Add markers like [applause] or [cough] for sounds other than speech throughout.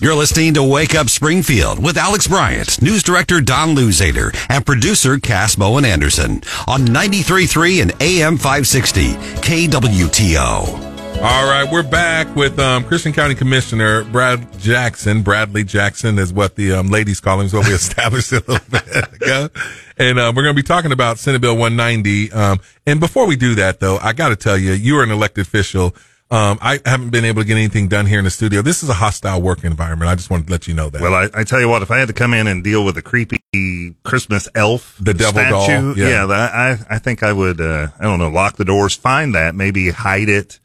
You're listening to Wake Up Springfield with Alex Bryant, news director Don Luzader, and producer Cass Bowen Anderson on 93.3 and AM 560 KWTO. All right, we're back with um, Christian County Commissioner Brad Jackson. Bradley Jackson is what the um, ladies call him, is what we [laughs] established a little [laughs] bit ago. And uh, we're going to be talking about Senate Bill 190. Um, and before we do that, though, I got to tell you, you are an elected official. Um, I haven't been able to get anything done here in the studio. This is a hostile work environment. I just wanted to let you know that. Well, I, I tell you what, if I had to come in and deal with a creepy Christmas elf, The devil doll, yeah. yeah, that, I, I think I would, uh, I don't know, lock the doors, find that, maybe hide it.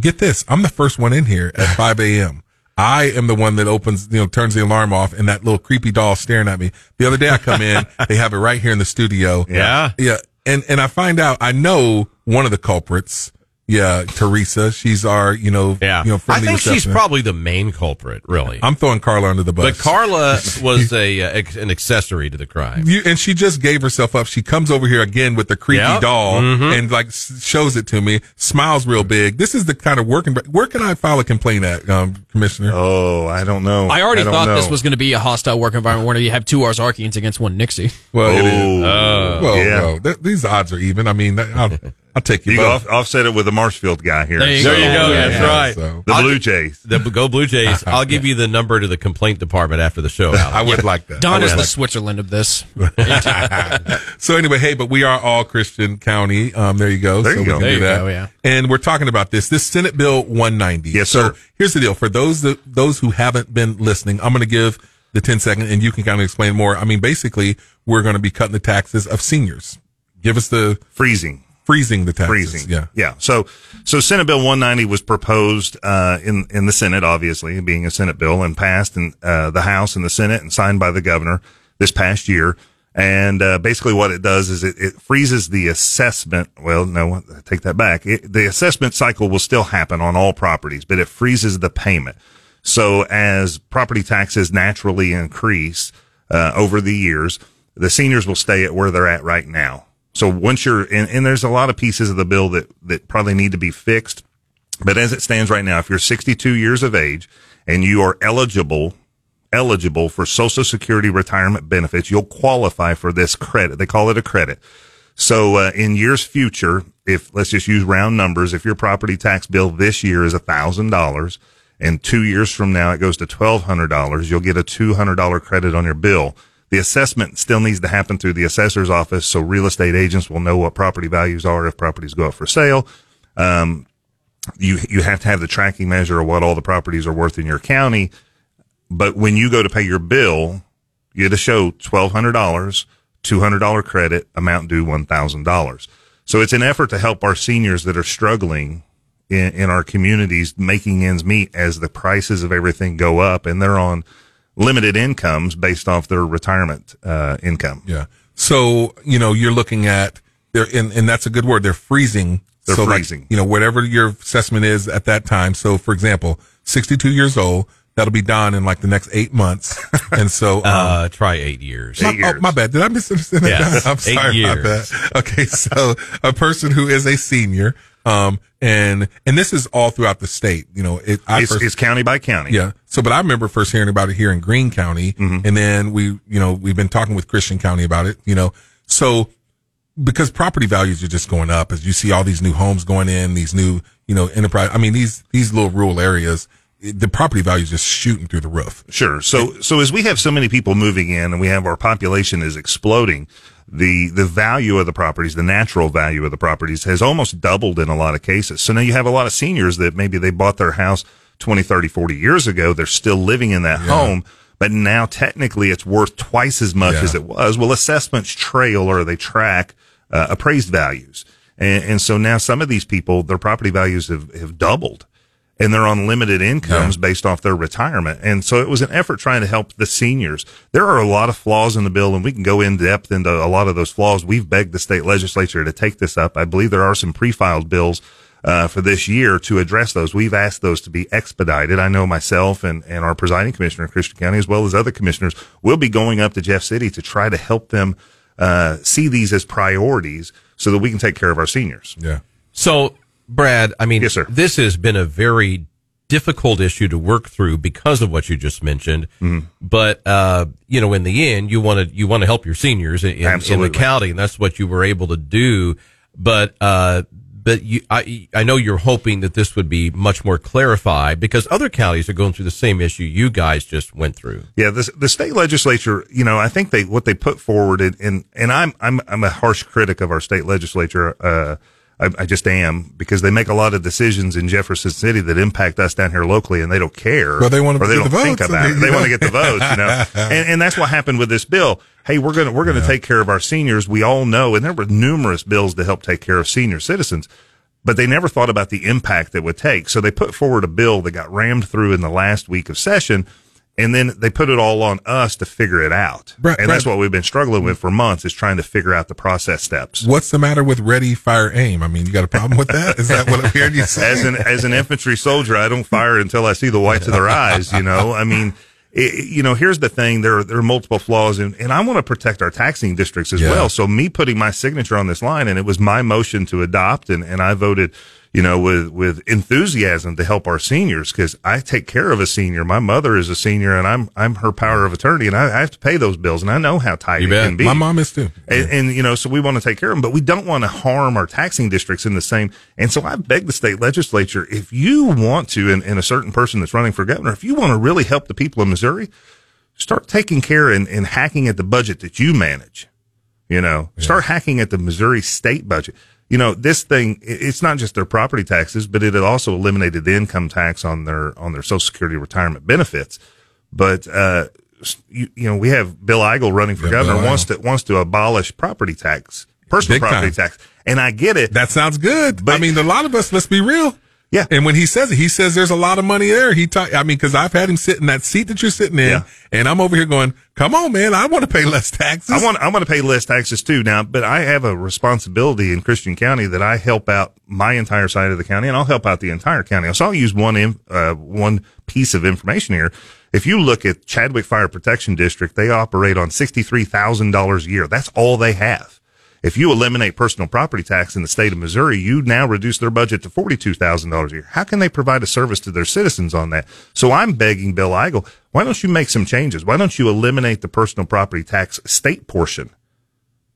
get this. I'm the first one in here at 5 a.m. I am the one that opens, you know, turns the alarm off and that little creepy doll staring at me. The other day I come in, [laughs] they have it right here in the studio. Yeah. Yeah. And, and I find out, I know one of the culprits. Yeah. Teresa. She's our, you know, Yeah. you know, I friendly think she's probably the main culprit, really. I'm throwing Carla under the bus. But Carla [laughs] was a uh, an accessory to the crime. You, and she just gave herself up. She comes over here again with the creepy Yep. doll Mhm. and like shows it to me, smiles real big. This is the kind of working. Where can I file a complaint at, um, Commissioner? Oh, I don't know. I already don't thought know. this was going to be a hostile work environment where you have two Ozarkians against one Nixie. Well, it is. Oh, well, yeah. well, th- these odds are even. I mean, I'll, I'll take you. You off, offset it with the Marshfield guy here. There you There go. you go. Yeah, That's yeah. right. So- The I'll Blue Jays. The Go Blue Jays. [laughs] I'll give you the number to the complaint department after the show. Alex. [laughs] I would like that. I Don would is the like Switzerland of this. [laughs] so anyway, hey, but we are all Christian County. Um, there you go. There so you we go. There you that. go, yeah. And we're talking about this. This Senate Bill 190. Yes, so sir. here's the deal. For those that those who haven't been listening, I'm going to give the 10 second, and you can kind of explain more. I mean, basically, we're going to be cutting the taxes of seniors. Give us the Freezing. Freezing the taxes. freezing. Yeah. yeah. So, so Senate Bill 190 was proposed uh, in in the Senate, obviously being a Senate bill, and passed in uh, the House and the Senate, and signed by the governor this past year. And uh, basically, what it does is it, it freezes the assessment. Well, no, I take that back. It, the assessment cycle will still happen on all properties, but it freezes the payment. So, as property taxes naturally increase uh, over the years, the seniors will stay at where they're at right now. So once you're, and, and there's a lot of pieces of the bill that, that probably need to be fixed. But as it stands right now, if you're 62 years of age and you are eligible, eligible for social security retirement benefits, you'll qualify for this credit. They call it a credit. So, uh, in years future, if let's just use round numbers, if your property tax bill this year is a thousand dollars and two years from now it goes to twelve hundred dollars, you'll get a two hundred dollar credit on your bill. The assessment still needs to happen through the assessor's office, so real estate agents will know what property values are if properties go up for sale. Um, you you have to have the tracking measure of what all the properties are worth in your county. But when you go to pay your bill, you get to show twelve hundred dollars, two hundred dollar credit, amount due one thousand dollars. So it's an effort to help our seniors that are struggling in, in our communities making ends meet as the prices of everything go up and they're on limited incomes based off their retirement uh, income. Yeah. So, you know, you're looking at they're and, and that's a good word. They're freezing. They're so like, freezing. you know, whatever your assessment is at that time. So for example, 62 years old, that'll be done in like the next eight months. [laughs] and so, um, Uh, try eight years. my, eight oh, years. my bad. Did I misunderstand that? Yes, [laughs] I'm sorry about years. that. Okay. So a person who is a senior, um, and, and this is all throughout the state, you know, it, I It's, first- it's county by county. yeah. So, but I remember first hearing about it here in Greene County, Mm-hmm. and then we, you know, we've been talking with Christian County about it. You know, so because property values are just going up as you see all these new homes going in, these new, you know, enterprise. I mean, these these little rural areas, the property values just shooting through the roof. Sure. So, so as we have so many people moving in and we have our population is exploding, the, the value of the properties, the natural value of the properties has almost doubled in a lot of cases. So now you have a lot of seniors that maybe they bought their house 20, 30, 40 years ago. They're still living in that home, but now technically it's worth twice as much Yeah. as it was. Well, assessments trail or they track uh, appraised values. And, and so now some of these people, their property values have, have doubled and they're on limited incomes based off their retirement. And so it was an effort trying to help the seniors. There are a lot of flaws in the bill and we can go in depth into a lot of those flaws. We've begged the state legislature to take this up. I believe there are some pre-filed bills uh, for this year to address those. We've asked those to be expedited. I know myself and, and our presiding commissioner in Christian County, as well as other commissioners, will be going up to Jeff City to try to help them uh, see these as priorities so that we can take care of our seniors. Yeah. So, Brad, I mean, Yes, sir. this has been a very difficult issue to work through because of what you just mentioned. Mm-hmm. But uh, you know, in the end, you want to you want to help your seniors in, in, in the county, and that's what you were able to do. But uh, but you, I I know you're hoping that this would be much more clarified because other counties are going through the same issue you guys just went through. Yeah, the the state legislature, you know, I think they what they put forward, and and, and I'm I'm I'm a harsh critic of our state legislature. Uh, I, I just am because they make a lot of decisions in Jefferson City that impact us down here locally, and they don't care. Well, they wanna or they get don't the think votes, about it. they- want to get the votes, you know, [laughs] and, and that's what happened with this bill. Hey, we're gonna we're gonna take care of our seniors. We all know, and there were numerous bills to help take care of senior citizens but they never thought about the impact that would take. So they put forward a bill that got rammed through in the last week of session. And then they put it all on us to figure it out. And that's what we've been struggling with for months is trying to figure out the process steps. What's the matter with ready, fire, aim? I mean, you got a problem with that? Is that what I'm hearing you [laughs] say? As an, as an infantry soldier, I don't fire until I see the whites of their eyes, you know? I mean, it, you know, here's the thing. There are, there are multiple flaws and, and I want to protect our taxing districts as Yeah. well. So me putting my signature on this line and it was my motion to adopt and, and I voted, you know, with, with enthusiasm to help our seniors because I take care of a senior. My mother is a senior and I'm, I'm her power of attorney and I, I have to pay those bills and I know how tight You it bet. can be. My mom is too. And, and you know, so we want to take care of them, but we don't want to harm our taxing districts in the same. And so I beg the state legislature, if you want to, and, and a certain person that's running for governor, if you want to really help the people of Missouri, start taking care and, and hacking at the budget that you manage. You know, start hacking at the Missouri state budget. You know, this thing, it's not just their property taxes, but it also eliminated the income tax on their, on their social security retirement benefits. But, uh, you, you know, we have Bill Eigel running for Yeah, governor Bill wants to, wants to abolish property tax, personal Big property time. tax. And I get it. That sounds good. But- I mean, a lot of us, let's be real. Yeah. And when he says it, he says there's a lot of money there. He talk, I mean, cause I've had him sit in that seat that you're sitting in Yeah. and I'm over here going, come on, man. I want to pay less taxes. I want I want to pay less taxes too now, but I have a responsibility in Christian County that I help out my entire side of the county, and I'll help out the entire county. So I'll use one uh, one piece of information here. If you look at Chadwick Fire Protection District, they operate on sixty three thousand dollars a year. That's all they have. If you eliminate personal property tax in the state of Missouri, you now reduce their budget to $42,000 a year. How can they provide a service to their citizens on that? So I'm begging Bill Eigel, why don't you make some changes? Why don't you eliminate the personal property tax state portion?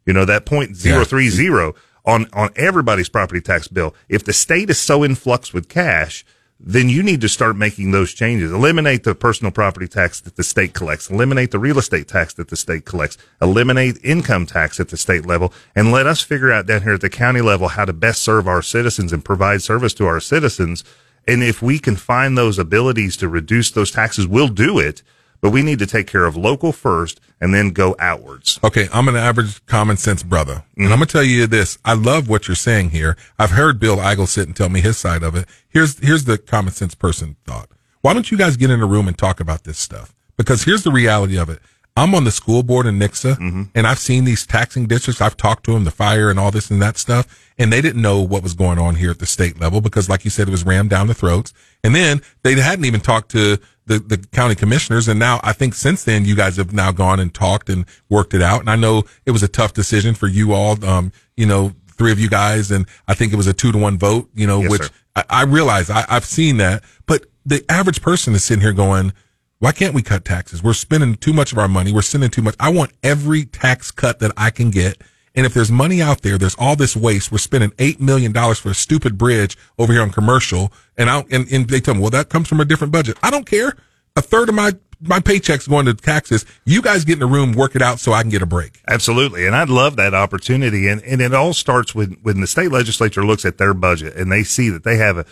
You know, that point zero three zero on, on everybody's property tax bill. If the state is so in flux with cash, then you need to start making those changes. Eliminate the personal property tax that the state collects. Eliminate the real estate tax that the state collects. Eliminate income tax at the state level and let us figure out down here at the county level how to best serve our citizens and provide service to our citizens. And if we can find those abilities to reduce those taxes, we'll do it. But we need to take care of local first and then go outwards. Okay, I'm an average common sense brother. And mm-hmm. I'm going to tell you this. I love what you're saying here. I've heard Bill Eigel sit and tell me his side of it. Here's, here's the common sense person thought. Why don't you guys get in a room and talk about this stuff? Because here's the reality of it. I'm on the school board in Nixa and I've seen these taxing districts. I've talked to them, the fire and all this and that stuff. And they didn't know what was going on here at the state level because like you said, it was rammed down the throats. And then they hadn't even talked to the, the county commissioners. And now I think since then you guys have now gone and talked and worked it out. And I know it was a tough decision for you all. Um, you know, three of you guys. And I think it was a two to one vote, you know, Yes, which. I, I realize I, I've seen that, but the average person is sitting here going, why can't we cut taxes? We're spending too much of our money. We're spending too much. I want every tax cut that I can get. And if there's money out there, there's all this waste. We're spending eight million dollars for a stupid bridge over here on commercial. And I and, and they tell me, well, that comes from a different budget. I don't care. A third of my my paycheck's going to taxes. You guys get in the room, work it out so I can get a break. Absolutely. And I'd love that opportunity. And, and it all starts with when the state legislature looks at their budget and they see that they have a,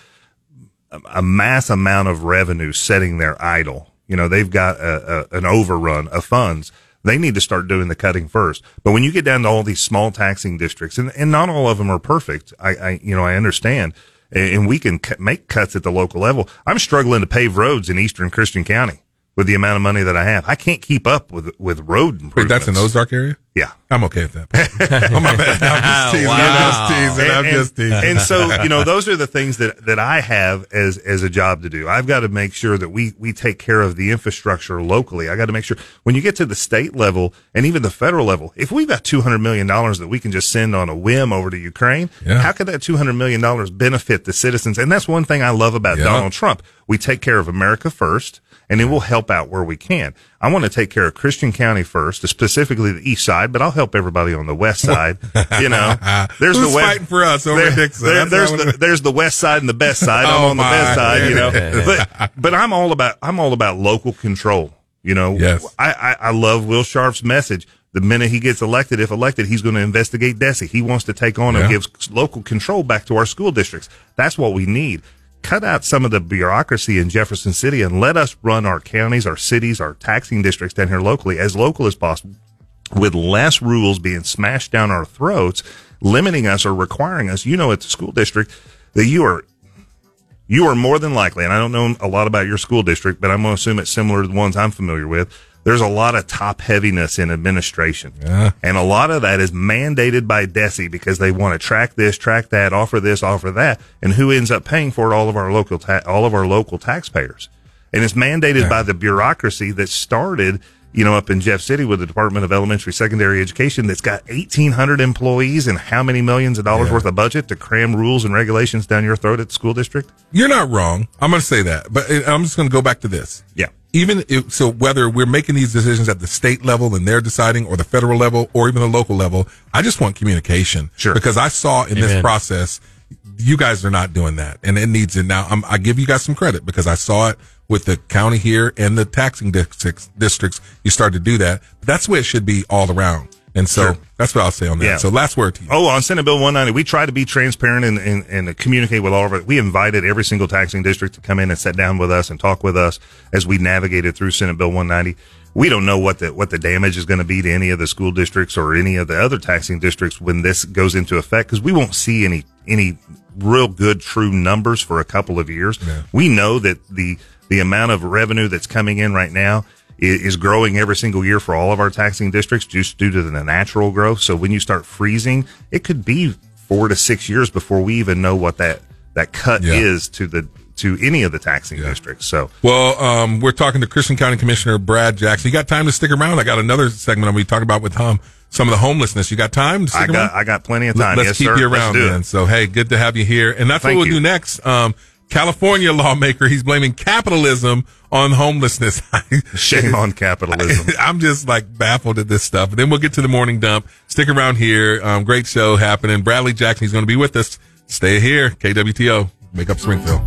a mass amount of revenue sitting there idle. You know, they've got a, a, an overrun of funds. They need to start doing the cutting first. But when you get down to all these small taxing districts, and, and not all of them are perfect, I, I you know, I understand. And and we can make cuts at the local level. I'm struggling to pave roads in Eastern Christian County with the amount of money that I have. I can't keep up with with road Wait, improvements. that's in Ozark area? Yeah. I'm okay with that. [laughs] oh, my bad. I'm just [laughs] teasing. I'm just teasing. I'm and, just teasing. and so [laughs] you know those are the things that that I have as as a job to do. I've got to make sure that we we take care of the infrastructure locally. I got to make sure when you get to the state level and even the federal level, if we've got two hundred million dollars that we can just send on a whim over to Ukraine, Yeah. how could that two hundred million dollars benefit the citizens? And that's one thing I love about Yeah. Donald Trump. We take care of America first, and then we'll help out where we can. I want to take care of Christian County first, specifically the east side, but I'll help everybody on the west [laughs] side. You know, there's the west. fighting for us over there- Dixon? there- there's the it- there's the west side and the best [laughs] side. I'm Oh, on the my. best side, you know. Yeah. but but I'm all about I'm all about local control. You know, Yes. I, I I love Will Scharf's message. The minute he gets elected, if elected, he's going to investigate DESE. He wants to take on and give local control back to our school districts. That's what we need. Cut out some of the bureaucracy in Jefferson City and let us run our counties, our cities, our taxing districts down here locally as local as possible with less rules being smashed down our throats, limiting us or requiring us. You know, at the school district that you are you are more than likely, and I don't know a lot about your school district, but I'm going to assume it's similar to the ones I'm familiar with. There's a lot of top heaviness in administration. Yeah. And a lot of that is mandated by DESE because they want to track this, track that, offer this, offer that. And who ends up paying for it? All of our local, ta- all of our local taxpayers. And it's mandated by the bureaucracy that started, you know, up in Jeff City with the Department of Elementary Secondary Education that's got 1,800 employees and how many millions of dollars Yeah. worth of budget to cram rules and regulations down your throat at the school district? You're not wrong. I'm going to say that, but I'm just going to go back to this. Yeah. Even if, so, whether we're making these decisions at the state level and they're deciding, or the federal level, or even the local level, I just want communication. Sure. Because I saw in this process, you guys are not doing that, and it needs it now. I'm, I give you guys some credit because I saw it with the county here and the taxing districts. Districts, you start to do that. But that's the way it should be all around. And so Sure. that's what I'll say on that. Yeah. So last word to you. Oh, on Senate Bill 190, we try to be transparent and, and, and communicate with all of it. We invited every single taxing district to come in and sit down with us and talk with us as we navigated through Senate Bill 190. We don't know what the what the damage is going to be to any of the school districts or any of the other taxing districts when this goes into effect because we won't see any any real good true numbers for a couple of years. We know that the the amount of revenue that's coming in right now is growing every single year for all of our taxing districts just due to the natural growth. So when you start freezing, it could be four to six years before we even know what that that cut Yeah. is to the to any of the taxing districts. So Well, um, we're talking to Christian County Commissioner Brad Jackson. You got time to stick around? I got another segment I'm going to talking about with um, some of the homelessness. You got time to stick I got around? I got plenty of Let- time. Let's yes, keep sir. you around then. So, hey, good to have you here. And that's Thank what we'll you. do next. Um, California lawmaker, he's blaming capitalism on homelessness. [laughs] Shame [laughs] on capitalism. [laughs] I'm just like baffled at this stuff. then we'll get to the morning dump. Stick around here. Um, great show happening. Bradley Jackson, he's going to be with us. Stay here. KWTO. Wake Up Springfield.